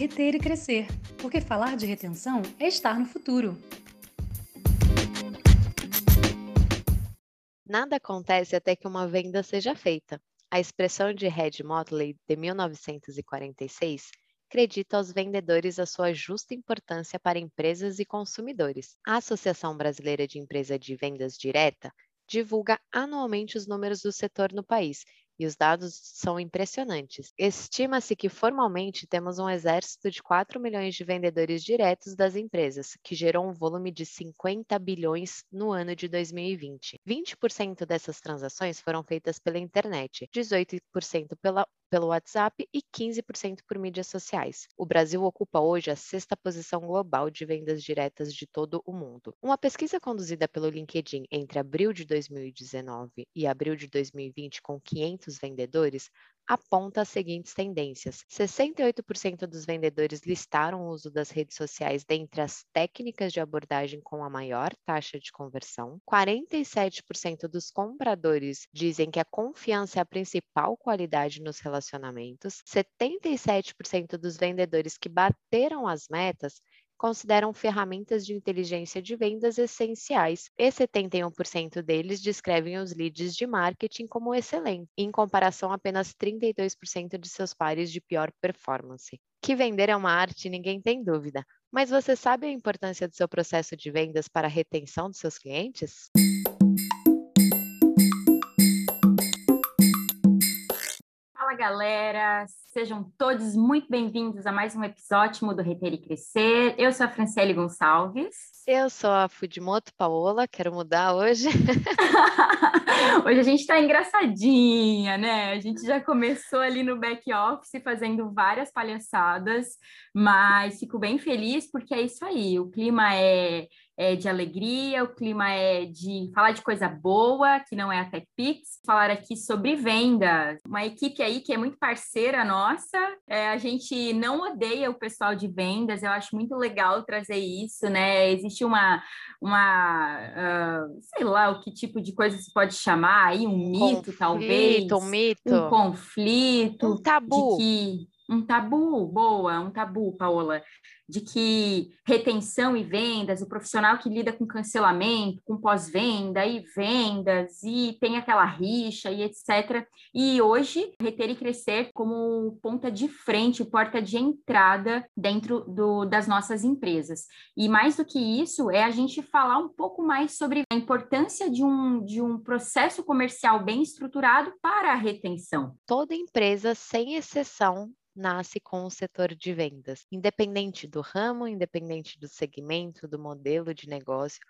reter e crescer, porque falar de retenção é estar no futuro. Nada acontece até que uma venda seja feita. A expressão de Red Motley, de 1946, acredita aos vendedores a sua justa importância para empresas e consumidores. A Associação Brasileira de Empresa de Vendas Direta divulga anualmente os números do setor no país e os dados são impressionantes. Estima-se que formalmente temos um exército de 4 milhões de vendedores diretos das empresas, que gerou um volume de 50 bilhões no ano de 2020. 20% dessas transações foram feitas pela internet, 18% pela pelo WhatsApp e 15% por mídias sociais. O Brasil ocupa hoje a sexta posição global de vendas diretas de todo o mundo. Uma pesquisa conduzida pelo LinkedIn entre abril de 2019 e abril de 2020 com 500 vendedores aponta as seguintes tendências: 68% dos vendedores listaram o uso das redes sociais dentre as técnicas de abordagem com a maior taxa de conversão, 47% dos compradores dizem que a confiança é a principal qualidade nos relacionamentos, 77% dos vendedores que bateram as metas consideram ferramentas de inteligência de vendas essenciais e 71% deles descrevem os leads de marketing como excelentes, em comparação a apenas 32% de seus pares de pior performance. Que vender é uma arte, ninguém tem dúvida. Mas você sabe a importância do seu processo de vendas para a retenção dos seus clientes? Galera, sejam todos muito bem-vindos a mais um episódio do Reter e Crescer. Eu sou a Franciele Gonçalves. Eu sou a Fudimoto Paola, quero mudar hoje. hoje a gente está engraçadinha, né? A gente já começou ali no back office fazendo várias palhaçadas, mas fico bem feliz porque é isso aí. O clima é é de alegria, o clima é de falar de coisa boa, que não é a TechPix, falar aqui sobre vendas. Uma equipe aí que é muito parceira nossa, é, a gente não odeia o pessoal de vendas, eu acho muito legal trazer isso, né? Existe uma, uma uh, sei lá o que tipo de coisa se pode chamar aí, um, mito, talvez. Um mito. Um conflito. Um tabu. Que, um tabu, boa, um tabu, Paola de que retenção e vendas, o profissional que lida com cancelamento, com pós-venda e vendas, e tem aquela rixa e etc. E hoje, reter e crescer como ponta de frente, porta de entrada dentro do, das nossas empresas. E mais do que isso, é a gente falar um pouco mais sobre a importância de um, de um processo comercial bem estruturado para a retenção. Toda empresa, sem exceção, nasce com o setor de vendas. Independente do ramo, independente do segmento, do modelo de negócio,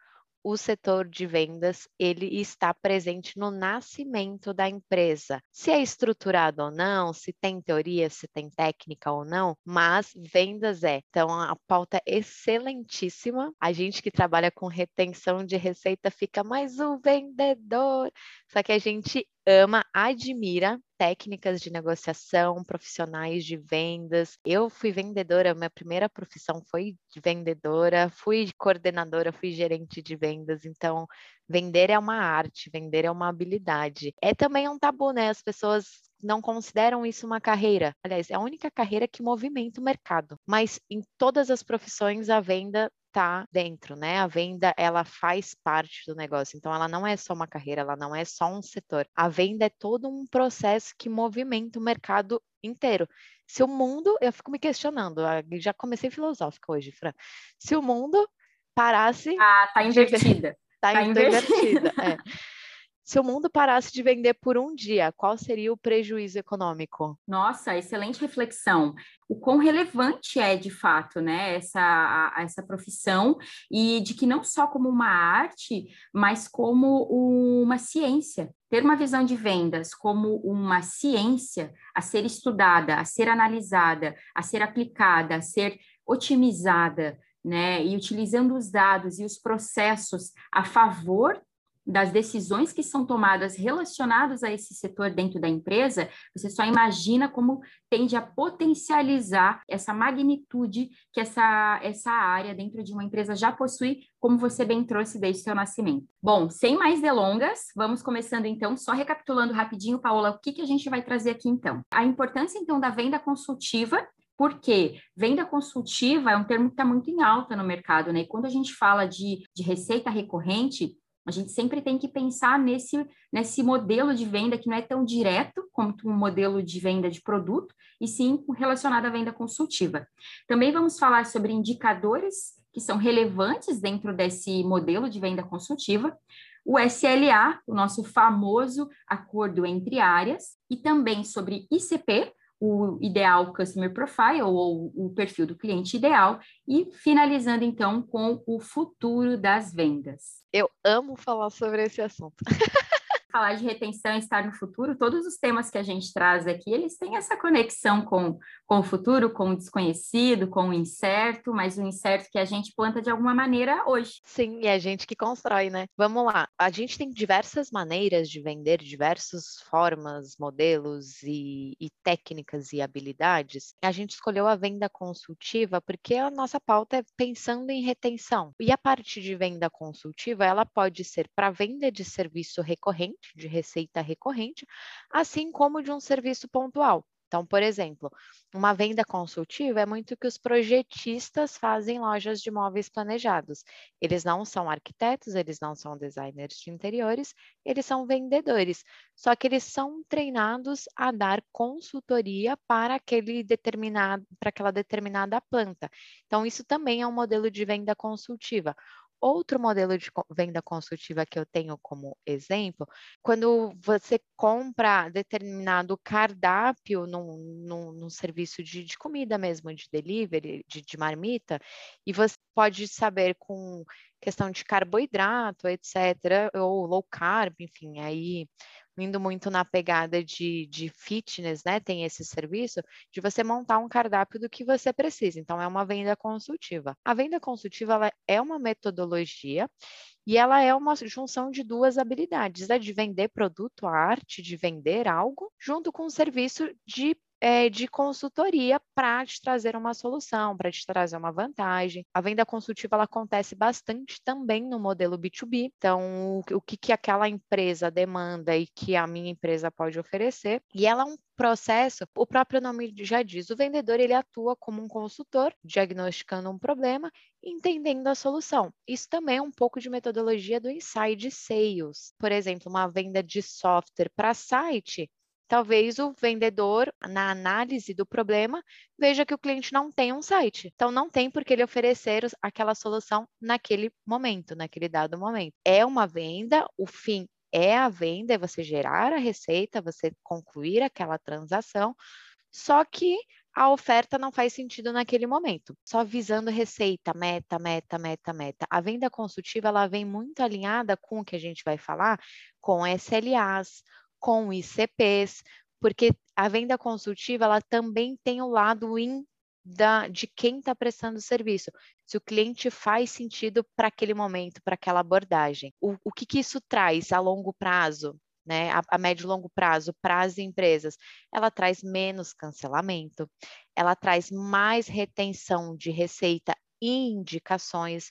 o setor de vendas ele está presente no nascimento da empresa. Se é estruturado ou não, se tem teoria, se tem técnica ou não, mas vendas é. Então a pauta é excelentíssima. A gente que trabalha com retenção de receita fica mais o vendedor. Só que a gente ama, admira técnicas de negociação, profissionais de vendas. Eu fui vendedora, minha primeira profissão foi de vendedora, fui coordenadora, fui gerente de vendas, então vender é uma arte, vender é uma habilidade. É também um tabu, né? As pessoas não consideram isso uma carreira. Aliás, é a única carreira que movimenta o mercado. Mas em todas as profissões a venda está dentro, né? A venda, ela faz parte do negócio. Então, ela não é só uma carreira, ela não é só um setor. A venda é todo um processo que movimenta o mercado inteiro. Se o mundo, eu fico me questionando, já comecei filosófica hoje, Fran. Se o mundo parasse. Ah, tá invertida. tá, tá invertida. É. Se o mundo parasse de vender por um dia, qual seria o prejuízo econômico? Nossa, excelente reflexão. O quão relevante é de fato, né, essa, essa profissão e de que não só como uma arte, mas como uma ciência. Ter uma visão de vendas como uma ciência a ser estudada, a ser analisada, a ser aplicada, a ser otimizada, né, e utilizando os dados e os processos a favor das decisões que são tomadas relacionadas a esse setor dentro da empresa, você só imagina como tende a potencializar essa magnitude que essa, essa área dentro de uma empresa já possui, como você bem trouxe desde o seu nascimento. Bom, sem mais delongas, vamos começando então, só recapitulando rapidinho, Paola, o que, que a gente vai trazer aqui então? A importância então da venda consultiva Porque venda consultiva é um termo que está muito em alta no mercado, né? E quando a gente fala de, de receita recorrente, a gente sempre tem que pensar nesse, nesse modelo de venda que não é tão direto como um modelo de venda de produto, e sim relacionado à venda consultiva. Também vamos falar sobre indicadores que são relevantes dentro desse modelo de venda consultiva, o SLA, o nosso famoso acordo entre áreas, e também sobre ICP, o ideal Customer Profile, ou o perfil do cliente ideal, e finalizando então com o futuro das vendas. Eu amo falar sobre esse assunto. falar de retenção e estar no futuro, todos os temas que a gente traz aqui, eles têm essa conexão com, com o futuro, com o desconhecido, com o incerto, mas o incerto que a gente planta de alguma maneira hoje. Sim, e é a gente que constrói, né? Vamos lá. A gente tem diversas maneiras de vender, diversas formas, modelos e, e técnicas e habilidades. A gente escolheu a venda consultiva porque a nossa pauta é pensando em retenção. E a parte de venda consultiva, ela pode ser para venda de serviço recorrente, de receita recorrente, assim como de um serviço pontual. Então, por exemplo, uma venda consultiva é muito que os projetistas fazem lojas de imóveis planejados. Eles não são arquitetos, eles não são designers de interiores, eles são vendedores. Só que eles são treinados a dar consultoria para aquele determinado, para aquela determinada planta. Então, isso também é um modelo de venda consultiva. Outro modelo de venda consultiva que eu tenho como exemplo, quando você compra determinado cardápio num, num, num serviço de, de, comida mesmo, de delivery, de, de marmita, e você pode saber com questão de carboidrato, etc., ou low carb, enfim, aí indo muito na pegada de, de fitness, né? Tem esse serviço de você montar um cardápio do que você precisa. Então, é uma venda consultiva. A venda consultiva ela é uma metodologia e ela é uma junção de duas habilidades, a de vender produto, a arte de vender algo, junto com o serviço de é, de consultoria para te trazer uma solução, para te trazer uma vantagem. A venda consultiva ela acontece bastante também no modelo B2B. Então, o, o que, que aquela empresa demanda e que a minha empresa pode oferecer. E ela é um processo, o próprio nome já diz, o vendedor ele atua como um consultor, diagnosticando um problema, entendendo a solução. Isso também é um pouco de metodologia do inside sales. Por exemplo, uma venda de software para site, talvez o vendedor, na análise do problema, veja que o cliente não tem um site. Então, não tem por que ele oferecer aquela solução naquele momento, naquele dado momento. É uma venda, o fim é a venda, é você gerar a receita, você concluir aquela transação, só que a oferta não faz sentido naquele momento. Só visando receita, meta, meta, meta, meta. A venda consultiva ela vem muito alinhada com o que a gente vai falar, com SLAs, com ICPs, porque a venda consultiva ela também tem o lado in da, de quem está prestando o serviço, se o cliente faz sentido para aquele momento, para aquela abordagem. O, o que, que isso traz a longo prazo? Né, a, a, médio e longo prazo para as empresas, ela traz menos cancelamento, ela traz mais retenção de receita indicações,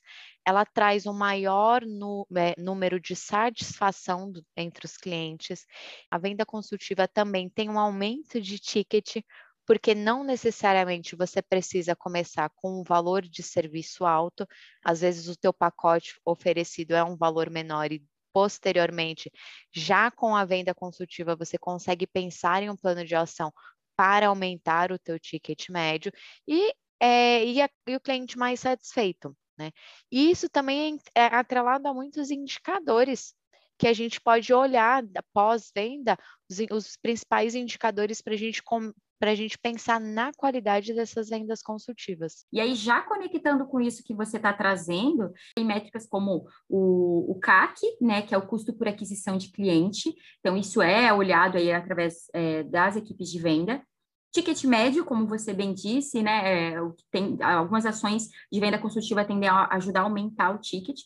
ela traz um maior é, número de satisfação entre os clientes. A venda consultiva também tem um aumento de ticket, porque não necessariamente você precisa começar com um valor de serviço alto, às vezes o teu pacote oferecido é um valor menor e posteriormente, já com a venda consultiva, você consegue pensar em um plano de ação para aumentar o teu ticket médio e é, e, a, e o cliente mais satisfeito. Né? E isso também é, é atrelado a muitos indicadores que a gente pode olhar pós-venda, os, os, principais indicadores para gente para a gente pensar na qualidade dessas vendas consultivas. E aí, já conectando com isso que você está trazendo, tem métricas como o, o, CAC, né, que é o custo por aquisição de cliente. Então, isso é olhado aí através é, das equipes de venda. Ticket médio, como você bem disse, né, é, tem algumas ações de venda consultiva tendem a ajudar a aumentar o ticket.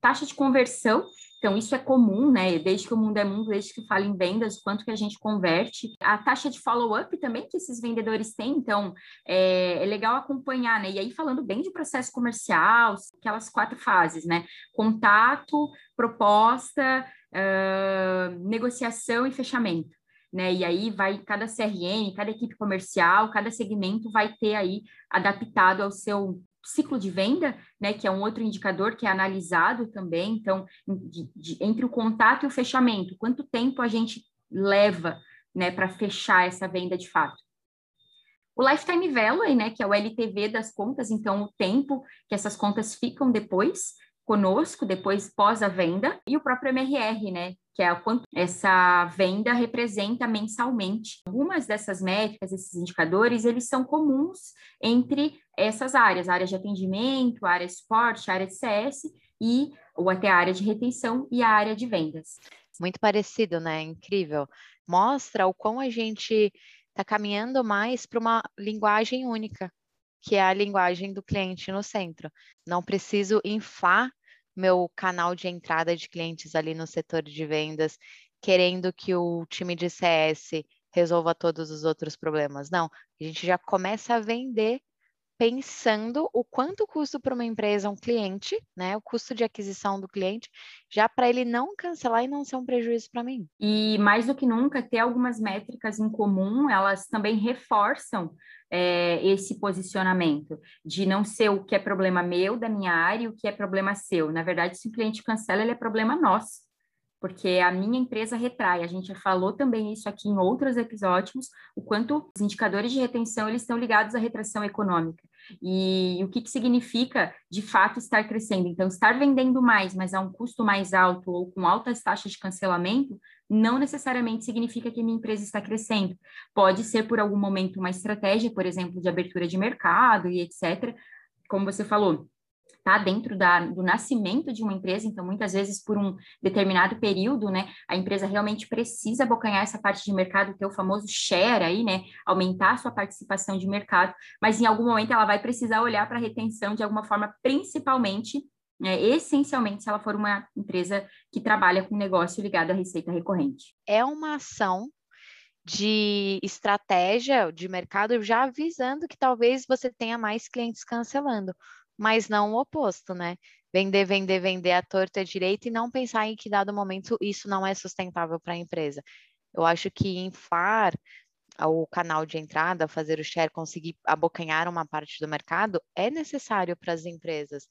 Taxa de conversão, então isso é comum, né, desde que o mundo é mundo, desde que fala em vendas, quanto que a gente converte. A taxa de follow-up também que esses vendedores têm, então é, é, legal acompanhar, né, e aí falando bem de processo comercial, aquelas quatro fases, né, contato, proposta, uh, negociação e fechamento. Né? E aí vai cada CRM, cada equipe comercial, cada segmento vai ter aí adaptado ao seu ciclo de venda, né, que é um outro indicador que é analisado também. Então, de, de, entre o contato e o fechamento, quanto tempo a gente leva, né, para fechar essa venda de fato? O Lifetime Value, né, que é o LTV das contas, então o tempo que essas contas ficam depois conosco, depois pós a venda, e o próprio MRR, né, que é quanto essa venda representa mensalmente. Algumas dessas métricas, esses indicadores, eles são comuns entre essas áreas, a área de atendimento, área de suporte, área de CS e ou até a área de retenção e a área de vendas. Muito parecido, né? Incrível. Mostra o quão a gente está caminhando mais para uma linguagem única, que é a linguagem do cliente no centro. Não preciso inflar meu canal de entrada de clientes ali no setor de vendas, querendo que o time de CS resolva todos os outros problemas. Não, a gente já começa a vender pensando o quanto custa para uma empresa um cliente, né? O custo de aquisição do cliente, já para ele não cancelar e não ser um prejuízo para mim. E mais do que nunca, ter algumas métricas em comum, elas também reforçam é, esse posicionamento de não ser o que é problema meu, da minha área, e o que é problema seu. Na verdade, se o cliente cancela, ele é problema nosso porque a minha empresa retrai. A gente já falou também isso aqui em outros episódios, o quanto os indicadores de retenção eles estão ligados à retração econômica. E, o que, que significa, de fato, estar crescendo. Então, estar vendendo mais, mas a um custo mais alto ou com altas taxas de cancelamento, não necessariamente significa que a minha empresa está crescendo. Pode ser por algum momento uma estratégia, por exemplo, de abertura de mercado e etc. Como você falou, está dentro da, do nascimento de uma empresa, então muitas vezes por um determinado período, né, a empresa realmente precisa abocanhar essa parte de mercado, ter o famoso share aí, né, aumentar a sua participação de mercado, mas em algum momento ela vai precisar olhar para a retenção de alguma forma, principalmente, né, essencialmente se ela for uma empresa que trabalha com negócio ligado à receita recorrente. É uma ação de estratégia de mercado já avisando que talvez você tenha mais clientes cancelando mas não o oposto, né? Vender, vender, vender a torta é direito e não pensar em que dado momento isso não é sustentável para a empresa. Eu acho que inflar o canal de entrada, fazer o share, conseguir abocanhar uma parte do mercado é necessário para as empresas,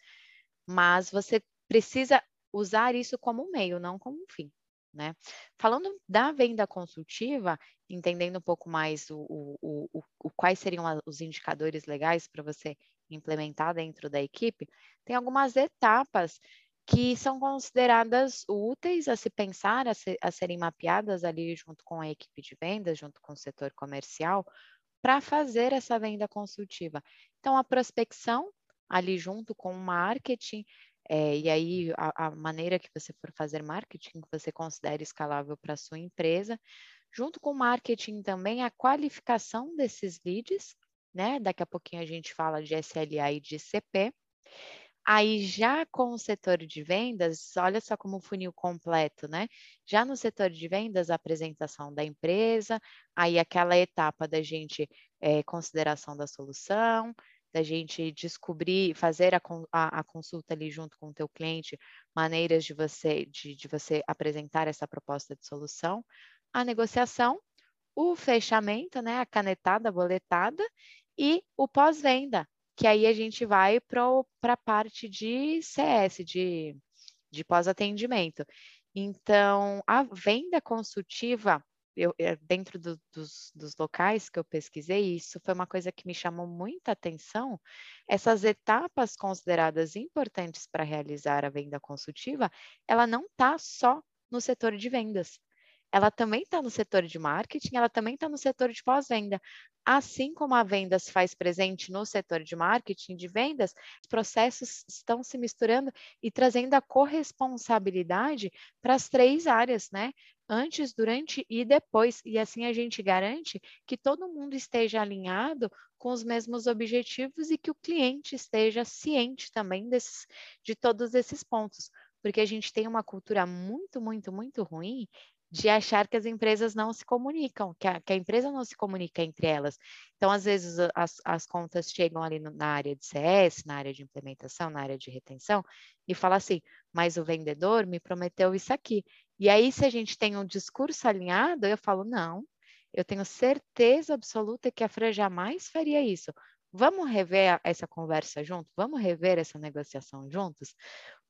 mas você precisa usar isso como um meio, não como um fim. Né? Falando da venda consultiva, entendendo um pouco mais o, o, o, o quais seriam os indicadores legais para você implementar dentro da equipe, tem algumas etapas que são consideradas úteis a se pensar, a, se, a serem mapeadas ali junto com a equipe de vendas, junto com o setor comercial, para fazer essa venda consultiva. Então, a prospecção ali junto com o marketing, é, e aí a, a, maneira que você for fazer marketing, que você considere escalável para a sua empresa, junto com o marketing também a qualificação desses leads, né? Daqui a pouquinho a gente fala de SLA e de CP. Aí já com o setor de vendas, olha só como o funil completo, né? Já no setor de vendas, a apresentação da empresa, aí aquela etapa da gente é, consideração da solução, da gente descobrir, fazer a, a, a, consulta ali junto com o teu cliente, maneiras de você, de, de você apresentar essa proposta de solução, a negociação, o fechamento, né? A canetada, a boletada e o pós-venda, que aí a gente vai para a parte de CS, de, de pós-atendimento. Então, a venda consultiva, eu, é, dentro do, dos, dos locais que eu pesquisei, isso foi uma coisa que me chamou muita atenção. Essas etapas consideradas importantes para realizar a venda consultiva, ela não está só no setor de vendas ela também está no setor de marketing, ela também está no setor de pós-venda. Assim como a venda se faz presente no setor de marketing, de vendas, os processos estão se misturando e trazendo a corresponsabilidade para as três áreas, né? Antes, durante e depois. E assim a gente garante que todo mundo esteja alinhado com os mesmos objetivos e que o cliente esteja ciente também desses, de todos esses pontos porque a gente tem uma cultura muito, muito, muito ruim de achar que as empresas não se comunicam, que a, que a empresa não se comunica entre elas. Então, às vezes, as, as contas chegam ali no, na área de CS, na área de implementação, na área de retenção, e fala assim, mas o vendedor me prometeu isso aqui. E aí, se a gente tem um discurso alinhado, eu falo, não, Eu tenho certeza absoluta que a Fran jamais faria isso. Vamos rever essa conversa junto? Vamos rever essa negociação juntos?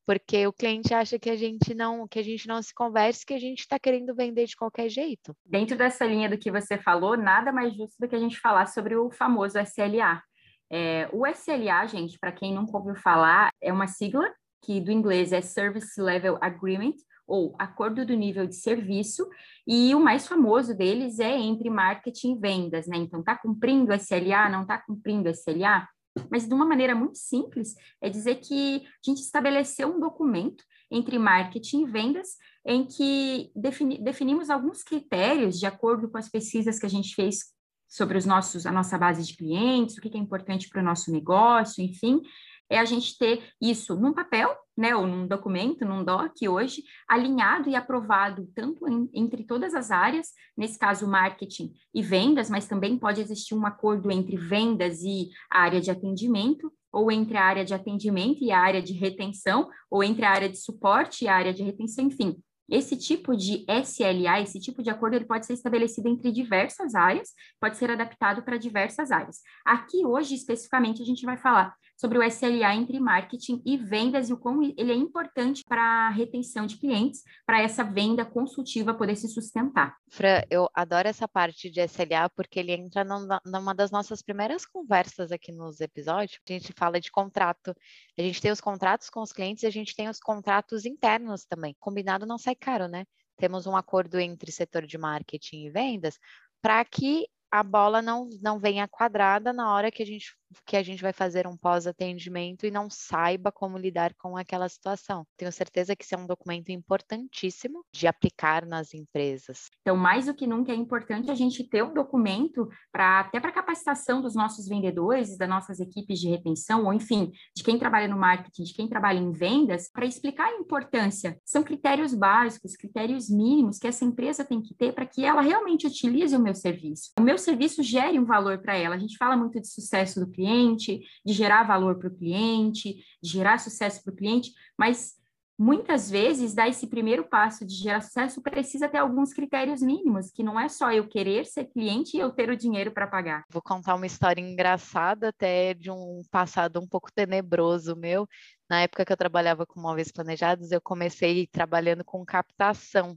Porque o cliente acha que a gente não, que a gente não se converse, que a gente está querendo vender de qualquer jeito. Dentro dessa linha do que você falou, nada mais justo do que a gente falar sobre o famoso SLA. É, o SLA, gente, para quem nunca ouviu falar, é uma sigla que do inglês é Service Level Agreement, ou acordo do nível de serviço, e o mais famoso deles é entre marketing e vendas, né? Então, está cumprindo SLA, não está cumprindo SLA? Mas de uma maneira muito simples, é dizer que a gente estabeleceu um documento entre marketing e vendas em que defini definimos alguns critérios de acordo com as pesquisas que a gente fez sobre os nossos, a nossa base de clientes, o que é importante para o nosso negócio, enfim, é a gente ter isso num papel, né, ou num documento, num doc hoje, alinhado e aprovado tanto em, entre todas as áreas, nesse caso marketing e vendas, mas também pode existir um acordo entre vendas e a área de atendimento, ou entre a área de atendimento e a área de retenção, ou entre a área de suporte e a área de retenção, enfim. Esse tipo de SLA, esse tipo de acordo, ele pode ser estabelecido entre diversas áreas, pode ser adaptado para diversas áreas. Aqui, hoje, especificamente, a gente vai falar sobre o SLA entre marketing e vendas e o quão ele é importante para a retenção de clientes, para essa venda consultiva poder se sustentar. Fran, eu adoro essa parte de SLA porque ele entra numa das nossas primeiras conversas aqui nos episódios. A gente fala de contrato, a gente tem os contratos com os clientes e a gente tem os contratos internos também. Combinado não sai caro, né? Temos um acordo entre setor de marketing e vendas para que a bola não, não venha quadrada na hora que a gente que a gente vai fazer um pós-atendimento e não saiba como lidar com aquela situação. Tenho certeza que isso é um documento importantíssimo de aplicar nas empresas. Então, mais do que nunca é importante a gente ter um documento para até para capacitação dos nossos vendedores, das nossas equipes de retenção, ou enfim, de quem trabalha no marketing, de quem trabalha em vendas, para explicar a importância. São critérios básicos, critérios mínimos que essa empresa tem que ter para que ela realmente utilize o meu serviço. O meu serviço gere um valor para ela. A gente fala muito de sucesso do cliente de gerar valor para o cliente, de gerar sucesso para o cliente, mas muitas vezes dar esse primeiro passo de gerar sucesso precisa ter alguns critérios mínimos, que não é só eu querer ser cliente e eu ter o dinheiro para pagar. Vou contar uma história engraçada até de um passado um pouco tenebroso meu. Na época que eu trabalhava com móveis planejados, eu comecei trabalhando com captação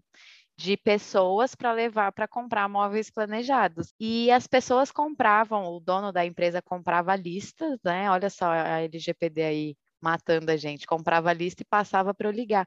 de pessoas para levar para comprar móveis planejados. E as pessoas compravam, o dono da empresa comprava listas, né? Olha só a LGPD aí matando a gente, comprava a lista e passava para eu ligar.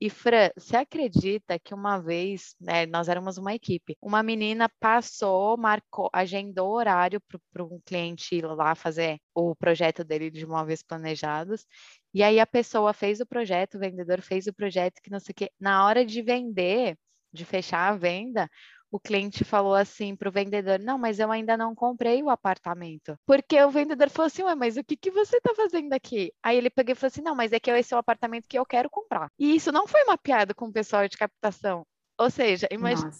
E Fran, você acredita que uma vez, né, nós éramos uma equipe, uma menina passou, marcou, agendou horário para um cliente ir lá fazer o projeto dele de móveis planejados, e aí a pessoa fez o projeto, o vendedor fez o projeto, que não sei o quê. Na hora de vender, de fechar a venda, o cliente falou assim para o vendedor: Não, mas eu ainda não comprei o apartamento. Porque o vendedor falou assim: Ué, mas o que, que você está fazendo aqui? Aí ele pegou e falou assim: Não, mas é que esse é o apartamento que eu quero comprar. E isso não foi mapeado com o pessoal de captação. Ou seja, imagina,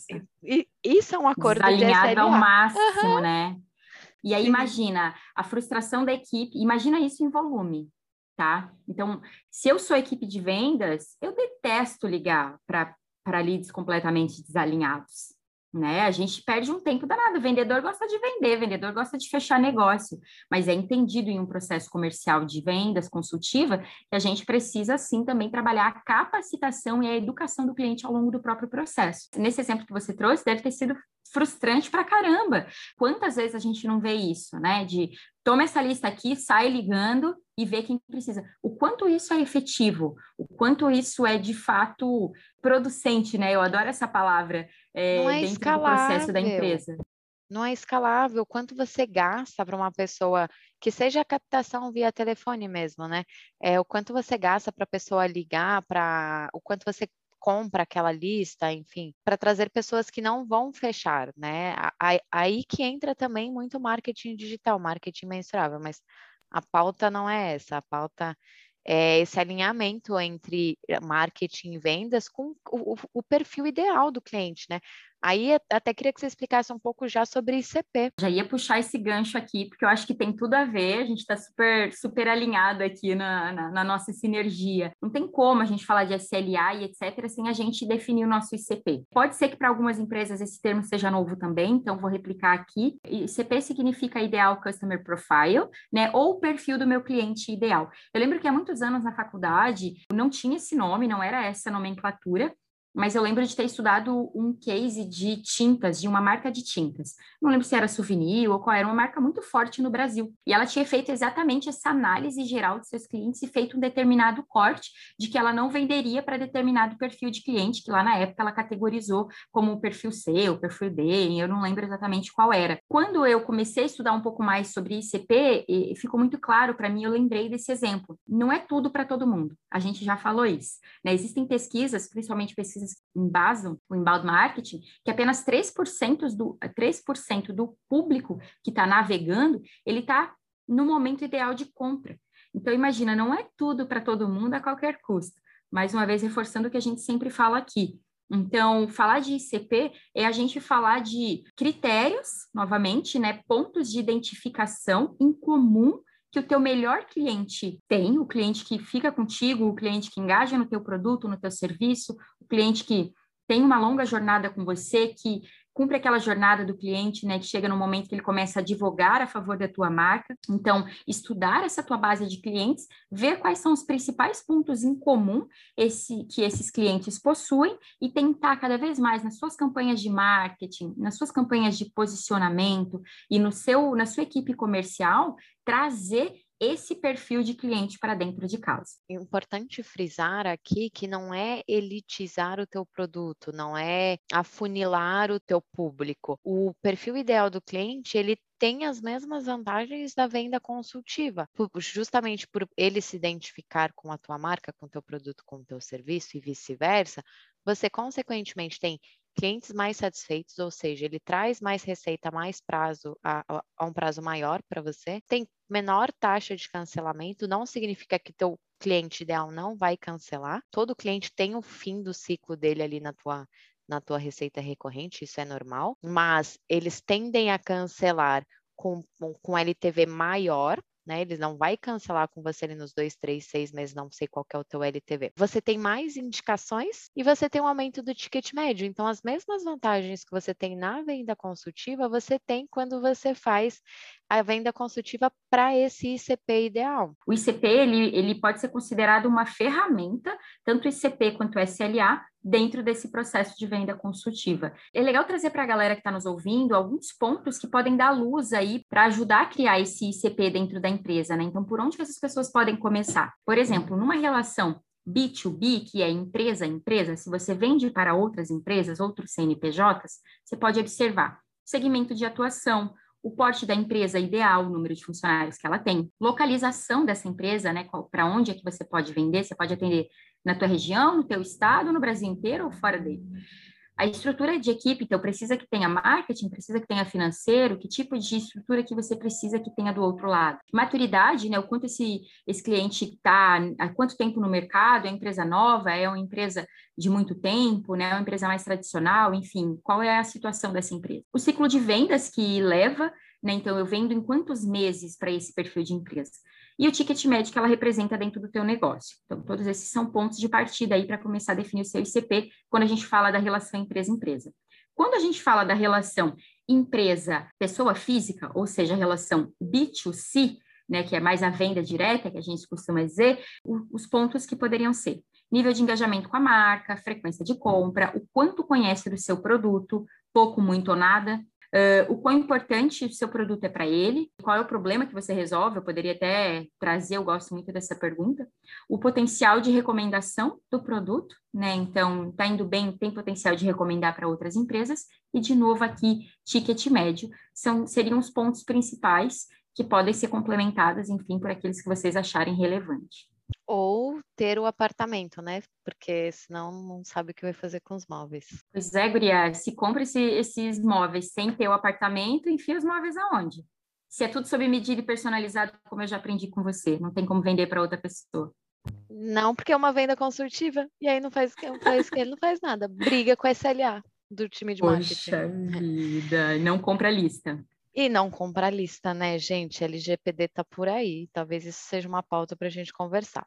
isso é um acordo Desalinhado de SLA. ao máximo, uhum. né? E aí, Sim. imagina a frustração da equipe, imagina isso em volume, tá? Então, se eu sou equipe de vendas, eu detesto ligar para para leads completamente desalinhados. Né? A gente perde um tempo danado. O vendedor gosta de vender, o vendedor gosta de fechar negócio, mas é entendido em um processo comercial de vendas consultiva que a gente precisa sim também trabalhar a capacitação e a educação do cliente ao longo do próprio processo. Nesse exemplo que você trouxe, deve ter sido frustrante para caramba. Quantas vezes a gente não vê isso, né? De toma essa lista aqui, sai ligando e vê quem precisa. O quanto isso é efetivo, o quanto isso é de fato producente, né? Eu adoro essa palavra é, é dentro escalável. do processo da empresa. Não é escalável. Quanto você gasta para uma pessoa que seja captação via telefone mesmo, né? É o quanto você gasta para a pessoa ligar, para o quanto você compra aquela lista, enfim, para trazer pessoas que não vão fechar, né? Aí que entra também muito marketing digital, marketing mensurável, mas a pauta não é essa, a pauta é esse alinhamento entre marketing e vendas com o, o, perfil ideal do cliente, né? Aí até queria que você explicasse um pouco já sobre ICP. Já ia puxar esse gancho aqui, porque eu acho que tem tudo a ver, a gente está super, super alinhado aqui na, na, na, nossa sinergia. Não tem como a gente falar de SLA e etc. sem a gente definir o nosso ICP. Pode ser que para algumas empresas esse termo seja novo também, então vou replicar aqui. ICP significa Ideal Customer Profile, né? Ou o perfil do meu cliente ideal. Eu lembro que há muitos anos na faculdade não tinha esse nome, não era essa nomenclatura, mas eu lembro de ter estudado um case de tintas, de uma marca de tintas. Não lembro se era Souvenir ou qual era, uma marca muito forte no Brasil. E ela tinha feito exatamente essa análise geral de seus clientes e feito um determinado corte de que ela não venderia para determinado perfil de cliente, que lá na época ela categorizou como o perfil C, o perfil D, eu não lembro exatamente qual era. Quando eu comecei a estudar um pouco mais sobre ICP, ficou muito claro para mim, eu lembrei desse exemplo. Não é tudo para todo mundo. A gente já falou isso. Né? Existem pesquisas, principalmente pesquisas pesquisas embasam o inbound marketing, que apenas 3% do, 3 do público que está navegando, ele está no momento ideal de compra. Então, imagina, não é tudo para todo mundo a qualquer custo. Mais uma vez, reforçando o que a gente sempre fala aqui. Então, falar de ICP é a gente falar de critérios, novamente, né, pontos de identificação em comum que o teu melhor cliente tem, o cliente que fica contigo, o cliente que engaja no teu produto, no teu serviço, o cliente que tem uma longa jornada com você, que cumpre aquela jornada do cliente, né, que chega no momento que ele começa a advogar a favor da tua marca. Então, estudar essa tua base de clientes, ver quais são os principais pontos em comum esse, que esses clientes possuem e tentar cada vez mais nas suas campanhas de marketing, nas suas campanhas de posicionamento e no seu na sua equipe comercial trazer esse perfil de cliente para dentro de casa. Importante frisar aqui que não é elitizar o teu produto, não é afunilar o teu público. O perfil ideal do cliente, ele tem as mesmas vantagens da venda consultiva, justamente por ele se identificar com a tua marca, com o teu produto, com o teu serviço e vice-versa, você consequentemente tem clientes mais satisfeitos, ou seja, ele traz mais receita, mais prazo, a, a um prazo maior para você, tem menor taxa de cancelamento, não significa que teu cliente ideal não vai cancelar. Todo cliente tem o fim do ciclo dele ali na tua na tua receita recorrente, isso é normal, mas eles tendem a cancelar com, com LTV maior, né? Eles não vai cancelar com você ali nos dois, três, seis meses, não sei qual é o teu LTV. Você tem mais indicações e você tem um aumento do ticket médio. Então, as mesmas vantagens que você tem na venda consultiva, você tem quando você faz a venda consultiva para esse ICP ideal. O ICP ele, ele pode ser considerado uma ferramenta, tanto ICP quanto SLA, dentro desse processo de venda consultiva. É legal trazer para a galera que está nos ouvindo alguns pontos que podem dar luz aí para ajudar a criar esse ICP dentro da empresa, né? Então, por onde que essas pessoas podem começar? Por exemplo, numa relação B2B, que é empresa empresa, se você vende para outras empresas, outros CNPJs, você pode observar segmento de atuação, o porte da empresa ideal, o número de funcionários que ela tem, localização dessa empresa, né, para onde é que você pode vender, você pode atender na tua região, no teu estado, no Brasil inteiro ou fora dele. A estrutura de equipe, então, precisa que tenha marketing, precisa que tenha financeiro, que tipo de estrutura que você precisa que tenha do outro lado. Maturidade, né? O quanto esse, esse cliente está, há quanto tempo no mercado, é empresa nova, é uma empresa de muito tempo, né? É uma empresa mais tradicional, enfim, qual é a situação dessa empresa? O ciclo de vendas que leva, né? Então, eu vendo em quantos meses para esse perfil de empresa? E o ticket médio que ela representa dentro do teu negócio. Então, todos esses são pontos de partida aí para começar a definir o seu ICP quando a gente fala da relação empresa-empresa. Quando a gente fala da relação empresa-pessoa física, ou seja, a relação B2C, né, que é mais a venda direta, que a gente costuma dizer, os pontos que poderiam ser nível de engajamento com a marca, frequência de compra, o quanto conhece do seu produto, pouco, muito ou nada, Uh, o quão importante o seu produto é para ele, qual é o problema que você resolve, eu poderia até trazer, eu gosto muito dessa pergunta, o potencial de recomendação do produto, né? Então, está indo bem, tem potencial de recomendar para outras empresas, e de novo aqui, ticket médio, são, seriam os pontos principais que podem ser complementados, enfim, por aqueles que vocês acharem relevante ou ter o apartamento, né? Porque senão não sabe o que vai fazer com os móveis. Pois é, Guria, se compra esse, esses móveis sem ter o apartamento, enfia os móveis aonde? Se é tudo sob medida e personalizado, como eu já aprendi com você, não tem como vender para outra pessoa. Não, porque é uma venda consultiva, e aí não faz, faz ele não faz nada, briga com a SLA. do time de Poxa marketing. vida, não compra a lista. E não compra a lista, né, gente? LGPD tá por aí. Talvez isso seja uma pauta para a gente conversar.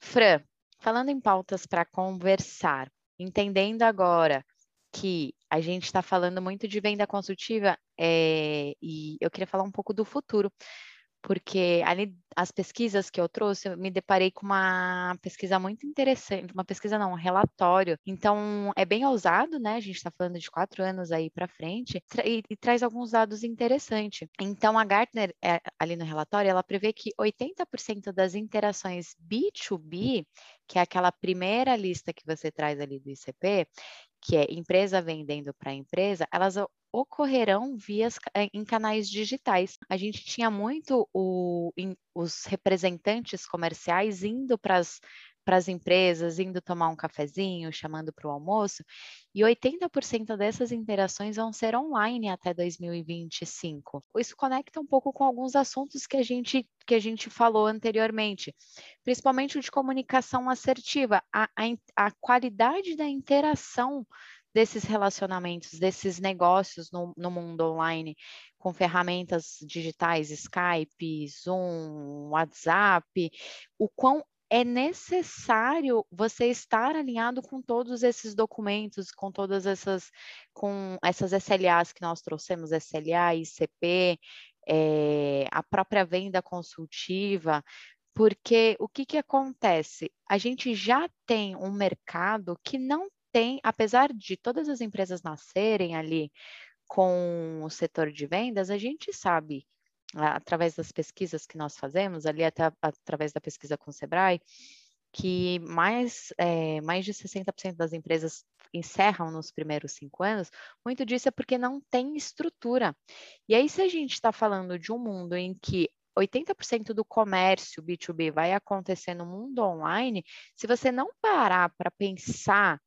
Fran, falando em pautas para conversar, entendendo agora que a gente está falando muito de venda consultiva é, e eu queria falar um pouco do futuro porque ali as pesquisas que eu trouxe, eu me deparei com uma pesquisa muito interessante, uma pesquisa não, um relatório. Então, é bem ousado, né? A gente está falando de quatro anos aí para frente e, e, traz alguns dados interessantes. Então, a Gartner, é, ali no relatório, ela prevê que 80% das interações B2B, que é aquela primeira lista que você traz ali do ICP, que é empresa vendendo para empresa, elas ocorrerão via eh, em canais digitais. A gente tinha muito o, in, os representantes comerciais indo para as para as empresas, indo tomar um cafezinho, chamando para o almoço, e 80% dessas interações vão ser online até 2025. Isso conecta um pouco com alguns assuntos que a gente, que a gente falou anteriormente, principalmente o de comunicação assertiva, a, a, a qualidade da interação desses relacionamentos, desses negócios no, no, mundo online, com ferramentas digitais, Skype, Zoom, WhatsApp, o quão é necessário você estar alinhado com todos esses documentos, com todas essas, com essas SLAs que nós trouxemos, SLA, ICP, é, a própria venda consultiva, porque o que, que acontece? A gente já tem um mercado que não tem, apesar de todas as empresas nascerem ali com o setor de vendas, a gente sabe, através das pesquisas que nós fazemos, ali até através da pesquisa com o Sebrae, que mais, é, mais de 60% das empresas encerram nos primeiros cinco anos, muito disso é porque não tem estrutura. E aí, se a gente está falando de um mundo em que 80% do comércio B2B vai acontecer no mundo online, se você não parar para pensar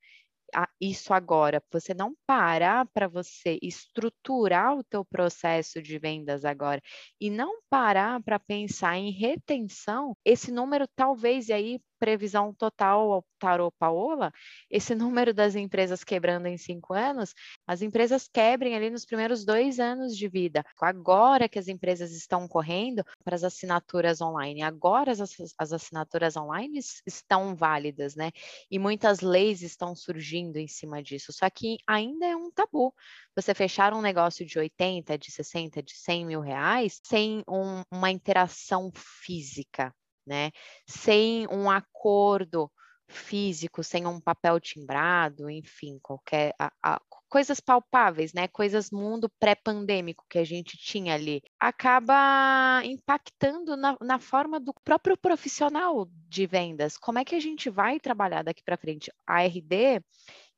isso agora, você não parar para você estruturar o teu processo de vendas agora e não parar para pensar em retenção, esse número talvez aí previsão total Tarô Paola, esse número das empresas quebrando em cinco anos, as empresas quebrem ali nos primeiros dois anos de vida. Agora que as empresas estão correndo para as assinaturas online, agora as, as assinaturas online estão válidas, né? E muitas leis estão surgindo em cima disso. Só que ainda é um tabu. Você fechar um negócio de 80, de 60, de 100 mil reais sem um, uma interação física, né? Sem um acordo físico, sem um papel timbrado, enfim, qualquer a, a, coisas palpáveis, né? Coisas mundo pré-pandêmico que a gente tinha ali, acaba impactando na, na, forma do próprio profissional de vendas. Como é que a gente vai trabalhar daqui para frente? A RD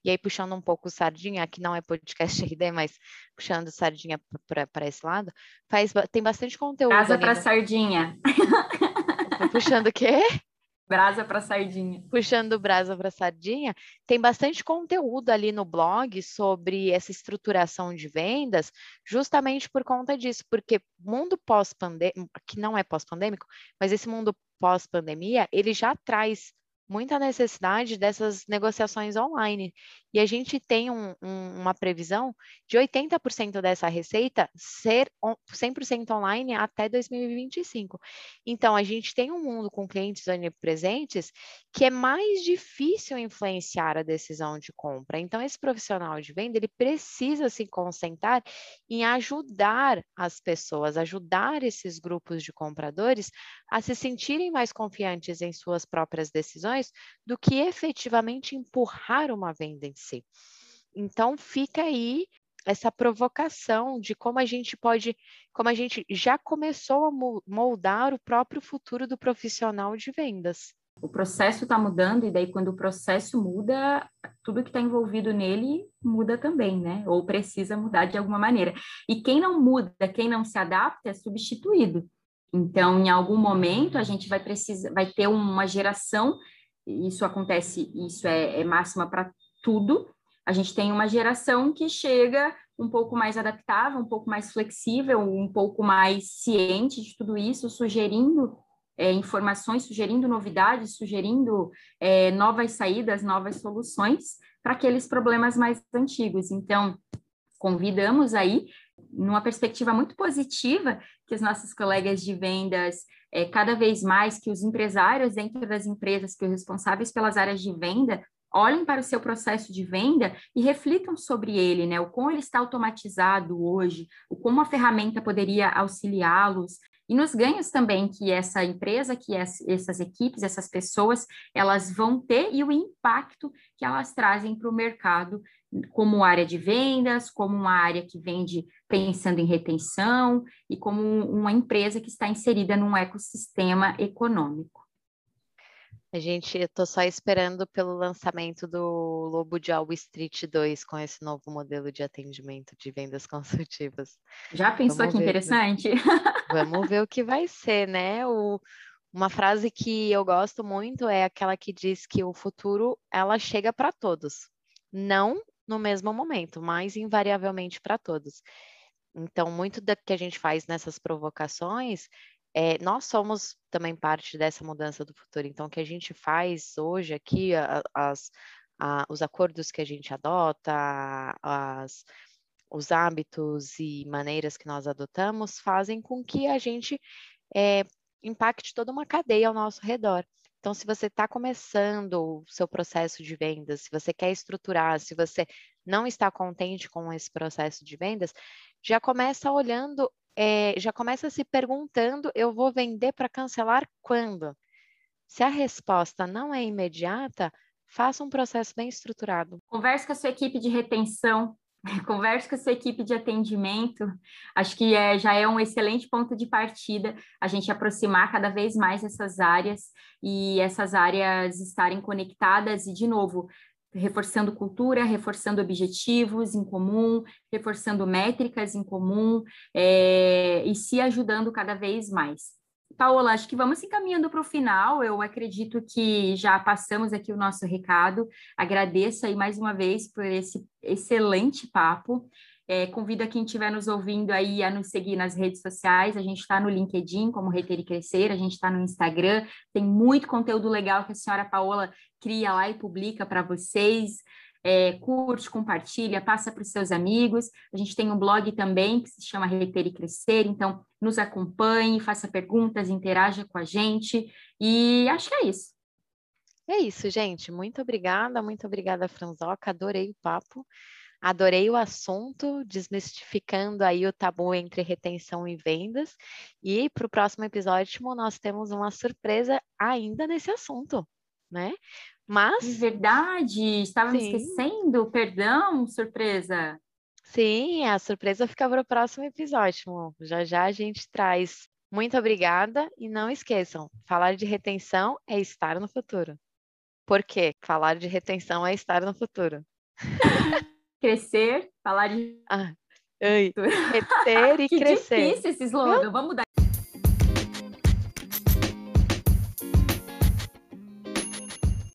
e aí, puxando um pouco sardinha, que não é podcast RD, mas puxando sardinha para esse lado, faz, tem bastante conteúdo. Casa para sardinha. puxando o quê? Brasa para sardinha. Puxando brasa para sardinha, tem bastante conteúdo ali no blog sobre essa estruturação de vendas, justamente por conta disso, porque mundo pós-pandêmico, que não é pós-pandêmico, mas esse mundo pós-pandemia, ele já traz muita necessidade dessas negociações online. E a gente tem um, um, uma previsão de 80% dessa receita ser 100% online até 2025. Então, a gente tem um mundo com clientes onipresentes que é mais difícil influenciar a decisão de compra. Então, esse profissional de venda, ele precisa se concentrar em ajudar as pessoas, ajudar esses grupos de compradores a se sentirem mais confiantes em suas próprias decisões do que efetivamente empurrar uma venda em si. Então, fica aí essa provocação de como a gente pode, como a gente já começou a moldar o próprio futuro do profissional de vendas. O processo está mudando, e daí, quando o processo muda, tudo que está envolvido nele muda também, né? Ou precisa mudar de alguma maneira. E quem não muda, quem não se adapta, é substituído. Então, em algum momento, a gente vai precisar, vai ter uma geração, isso acontece, isso é, é máxima para tudo. A gente tem uma geração que chega um pouco mais adaptável, um pouco mais flexível, um pouco mais ciente de tudo isso, sugerindo é, informações, sugerindo novidades, sugerindo é, novas saídas, novas soluções, para aqueles problemas mais antigos. Então, convidamos aí, numa perspectiva muito positiva, que os nossos colegas de vendas, é, cada vez mais que os empresários dentro das empresas, que os responsáveis pelas áreas de venda, olhem para o seu processo de venda e reflitam sobre ele, né? O como ele está automatizado hoje, o como a ferramenta poderia auxiliá-los e nos ganhos também que essa empresa, que essas equipes, essas pessoas, elas vão ter e o impacto que elas trazem para o mercado como área de vendas, como uma área que vende pensando em retenção e como uma empresa que está inserida num ecossistema econômico. A gente, eu tô só esperando pelo lançamento do Lobo de Wall Street 2 com esse novo modelo de atendimento de vendas consultivas. Já pensou Vamos que interessante? Vamos ver o que vai ser, né? O, uma frase que eu gosto muito é aquela que diz que o futuro ela chega para todos, não no mesmo momento, mas invariavelmente para todos. Então, muito da que a gente faz nessas provocações é, nós somos também parte dessa mudança do futuro. Então, o que a gente faz hoje aqui, as, a, os acordos que a gente adota, as, os hábitos e maneiras que nós adotamos fazem com que a gente é, impacte toda uma cadeia ao nosso redor. Então, se você está começando o seu processo de vendas, se você quer estruturar, se você não está contente com esse processo de vendas, já começa olhando é, já começa se perguntando: eu vou vender para cancelar quando? Se a resposta não é imediata, faça um processo bem estruturado. Converse com a sua equipe de retenção, converse com a sua equipe de atendimento. Acho que é, já é um excelente ponto de partida a gente aproximar cada vez mais essas áreas e essas áreas estarem conectadas e, de novo, reforçando cultura, reforçando objetivos em comum, reforçando métricas em comum é, e se ajudando cada vez mais. Paola, acho que vamos encaminhando para o final. Eu acredito que já passamos aqui o nosso recado. Agradeço aí mais uma vez por esse excelente papo. É, convido a quem estiver nos ouvindo aí a nos seguir nas redes sociais. A gente está no LinkedIn, como Reter e Crescer, a gente está no Instagram. Tem muito conteúdo legal que a senhora Paola cria lá e publica para vocês. É, curte, compartilha, passa para os seus amigos. A gente tem um blog também que se chama Reter e Crescer, então nos acompanhe, faça perguntas, interaja com a gente. E acho que é isso. É isso, gente. Muito obrigada, muito obrigada, Franzoca. Adorei o papo. Adorei o assunto, desmistificando aí o tabu entre retenção e vendas. E para o próximo episódio nós temos uma surpresa ainda nesse assunto, né? Mas. É verdade, estava me esquecendo, perdão, surpresa. Sim, a surpresa fica para o próximo episódio. Já já a gente traz. Muito obrigada e não esqueçam, falar de retenção é estar no futuro. Por quê? Falar de retenção é estar no futuro. crescer, falar de. Ah, crescer e que crescer. difícil esse slogan, vamos mudar.